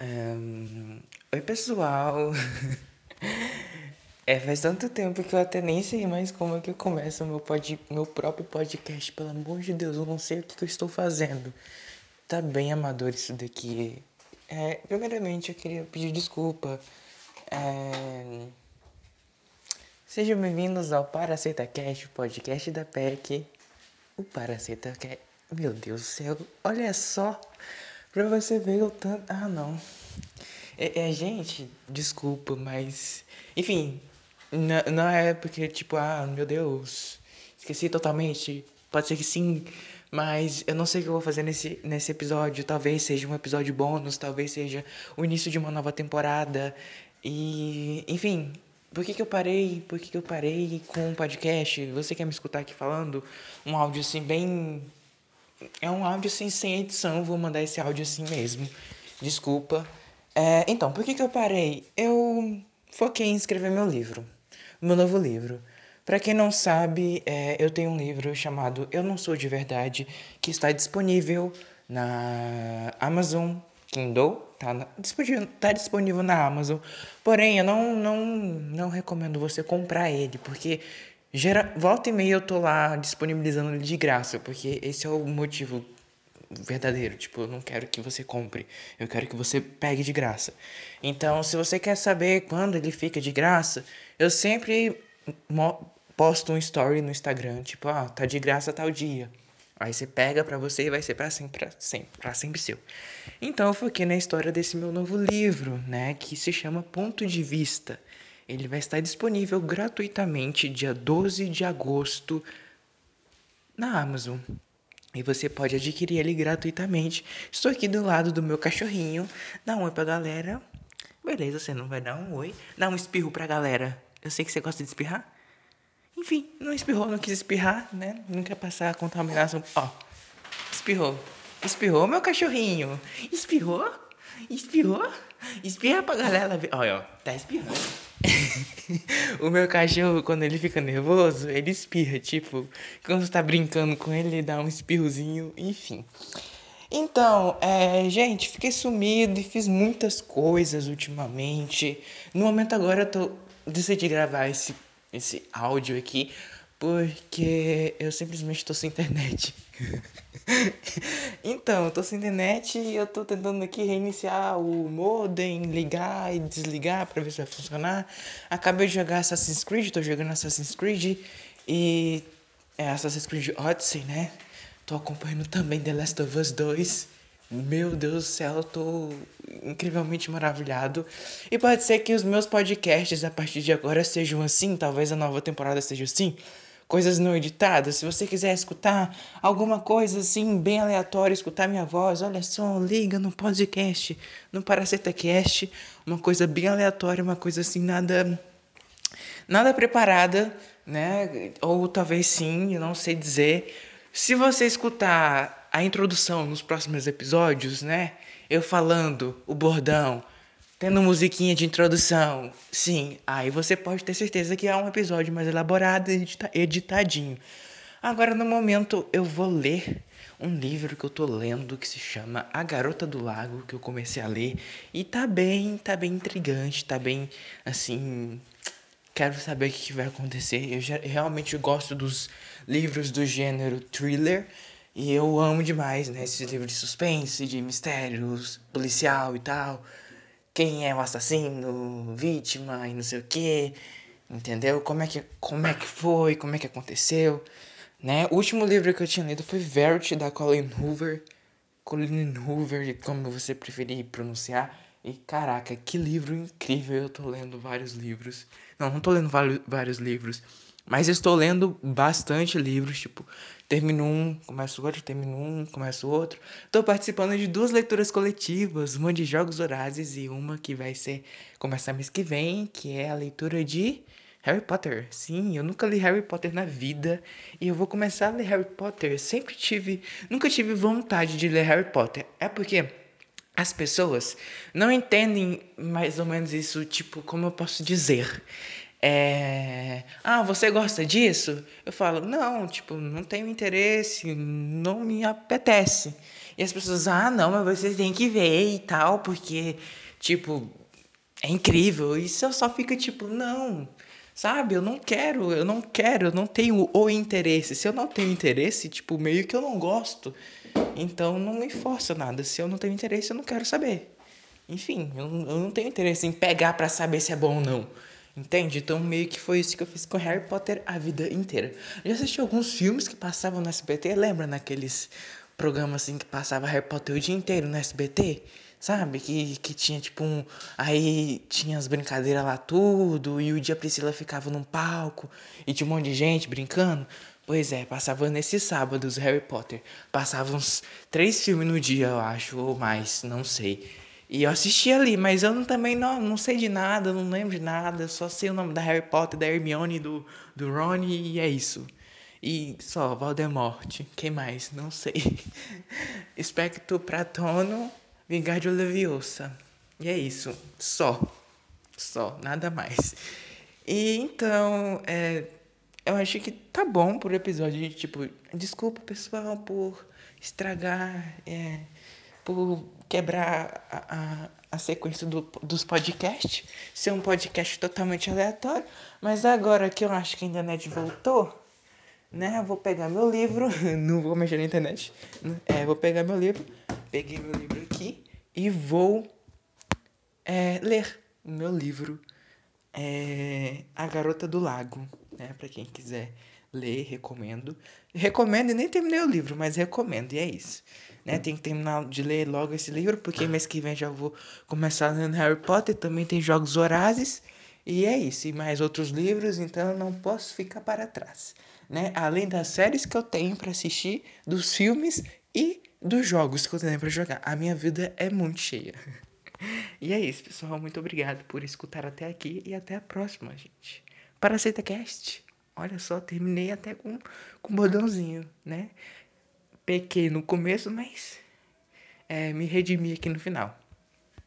Um, oi, pessoal! É, faz tanto tempo que eu até nem sei mais como é que eu começo meu, pod, meu próprio podcast. Pelo amor de Deus, eu não sei o que, que eu estou fazendo. Tá bem amador isso daqui. É, primeiramente, eu queria pedir desculpa. É... Sejam bem-vindos ao Paraceta Cast, podcast da PEC. O Paraceta Cast. Meu Deus do céu, olha só. Pra você ver o tanto. Ah, não. É, é, gente, desculpa, mas. Enfim, não, não é porque, tipo, ah, meu Deus, esqueci totalmente. Pode ser que sim, mas eu não sei o que eu vou fazer nesse, nesse episódio. Talvez seja um episódio bônus, talvez seja o início de uma nova temporada. E, enfim, por que, que eu parei? Por que, que eu parei com um podcast? Você quer me escutar aqui falando? Um áudio assim, bem é um áudio assim, sem edição, vou mandar esse áudio assim mesmo. Desculpa. É, então, por que, que eu parei? Eu foquei em escrever meu livro, meu novo livro. Para quem não sabe, é, eu tenho um livro chamado Eu Não Sou de Verdade, que está disponível na Amazon Kindle, tá, tá disponível na Amazon. Porém, eu não, não, não recomendo você comprar ele, porque Gera, volta e meia eu tô lá disponibilizando ele de graça, porque esse é o motivo verdadeiro. Tipo, eu não quero que você compre, eu quero que você pegue de graça. Então, se você quer saber quando ele fica de graça, eu sempre posto um story no Instagram, tipo, ah, tá de graça tal dia. Aí você pega para você e vai ser para sempre, pra sempre, pra sempre seu. Então eu foquei na história desse meu novo livro, né, que se chama Ponto de Vista. Ele vai estar disponível gratuitamente dia 12 de agosto na Amazon. E você pode adquirir ele gratuitamente. Estou aqui do lado do meu cachorrinho. Dá um oi pra galera. Beleza, você não vai dar um oi. Dá um espirro pra galera. Eu sei que você gosta de espirrar. Enfim, não espirrou, não quis espirrar, né? Não quer passar a contaminação. Ó, espirrou. Espirrou, meu cachorrinho. Espirrou? Espirrou? Espirra pra galera ver. Olha, ó, tá espirrando. o meu cachorro, quando ele fica nervoso, ele espirra. Tipo, quando você tá brincando com ele, ele dá um espirrozinho, enfim. Então, é, gente, fiquei sumido e fiz muitas coisas ultimamente. No momento agora eu tô, decidi gravar esse, esse áudio aqui porque eu simplesmente tô sem internet. então, eu tô sem internet e eu tô tentando aqui reiniciar o modem, ligar e desligar pra ver se vai funcionar. Acabei de jogar Assassin's Creed, tô jogando Assassin's Creed e. É Assassin's Creed Odyssey, né? Tô acompanhando também The Last of Us 2. Meu Deus do céu, eu tô incrivelmente maravilhado. E pode ser que os meus podcasts a partir de agora sejam assim, talvez a nova temporada seja assim coisas não editadas, se você quiser escutar alguma coisa assim, bem aleatória, escutar minha voz, olha só, liga no podcast, no ParaCetaCast, uma coisa bem aleatória, uma coisa assim, nada. Nada preparada, né? Ou talvez sim, eu não sei dizer. Se você escutar a introdução nos próximos episódios, né? Eu falando o bordão, tendo musiquinha de introdução. Sim, aí você pode ter certeza que é um episódio mais elaborado e editadinho. Agora, no momento, eu vou ler um livro que eu tô lendo que se chama A Garota do Lago, que eu comecei a ler. E tá bem, tá bem intrigante, tá bem, assim... Quero saber o que vai acontecer. Eu já, realmente gosto dos livros do gênero thriller. E eu amo demais, né? Esses livros de suspense, de mistérios, policial e tal quem é o assassino, vítima e não sei o que, entendeu? Como é que, como é que foi, como é que aconteceu, né? O último livro que eu tinha lido foi Verity, da Colin Hoover, Colin Hoover, como você preferir pronunciar, e caraca, que livro incrível, eu tô lendo vários livros, não, não tô lendo vários, vários livros, mas estou lendo bastante livros, tipo, termino um, começo outro, termino um, começo outro. Estou participando de duas leituras coletivas, uma de Jogos Horazes e uma que vai ser começar mês que vem, que é a leitura de Harry Potter. Sim, eu nunca li Harry Potter na vida e eu vou começar a ler Harry Potter. Sempre tive, nunca tive vontade de ler Harry Potter. É porque as pessoas não entendem mais ou menos isso, tipo, como eu posso dizer. É... Ah, você gosta disso? Eu falo, não, tipo, não tenho interesse, não me apetece. E as pessoas, ah, não, mas vocês têm que ver e tal, porque, tipo, é incrível. E eu só fico tipo, não, sabe? Eu não quero, eu não quero, eu não tenho o interesse. Se eu não tenho interesse, tipo, meio que eu não gosto. Então não me força nada. Se eu não tenho interesse, eu não quero saber. Enfim, eu, eu não tenho interesse em pegar para saber se é bom ou não. Entende? Então meio que foi isso que eu fiz com Harry Potter a vida inteira. Já assisti alguns filmes que passavam no SBT, lembra naqueles programas assim que passava Harry Potter o dia inteiro no SBT? Sabe? Que, que tinha tipo um. Aí tinha as brincadeiras lá tudo, e o dia Priscila ficava num palco, e tinha um monte de gente brincando. Pois é, passava nesses sábados Harry Potter. Passava uns três filmes no dia, eu acho, ou mais, não sei. E eu assisti ali, mas eu não, também não, não sei de nada, não lembro de nada, só sei o nome da Harry Potter, da Hermione, do, do Ron e é isso. E só, Voldemort, quem mais? Não sei. Espectro Pratono, Vingardio Leviosa. E é isso, só. Só, nada mais. E então, é, eu acho que tá bom por episódio. Tipo, desculpa pessoal por estragar, é, por quebrar a, a, a sequência do, dos podcasts, ser um podcast totalmente aleatório. Mas agora que eu acho que a internet voltou, né? Eu vou pegar meu livro, não vou mexer na internet. Né? É, vou pegar meu livro, peguei meu livro aqui e vou é, ler meu livro é, A Garota do Lago, né? Para quem quiser ler, recomendo. Recomendo e nem terminei o livro, mas recomendo, e é isso né? Tenho que terminar de ler logo esse livro, porque mês que vem já vou começar lendo Harry Potter, também tem Jogos Horazes, e é isso, e mais outros livros, então eu não posso ficar para trás, né? Além das séries que eu tenho para assistir, dos filmes e dos jogos que eu tenho para jogar. A minha vida é muito cheia. E é isso, pessoal. Muito obrigado por escutar até aqui e até a próxima, gente. Para Cast. Olha só, terminei até com, com bordãozinho, né? pequei no começo, mas é, me redimi aqui no final.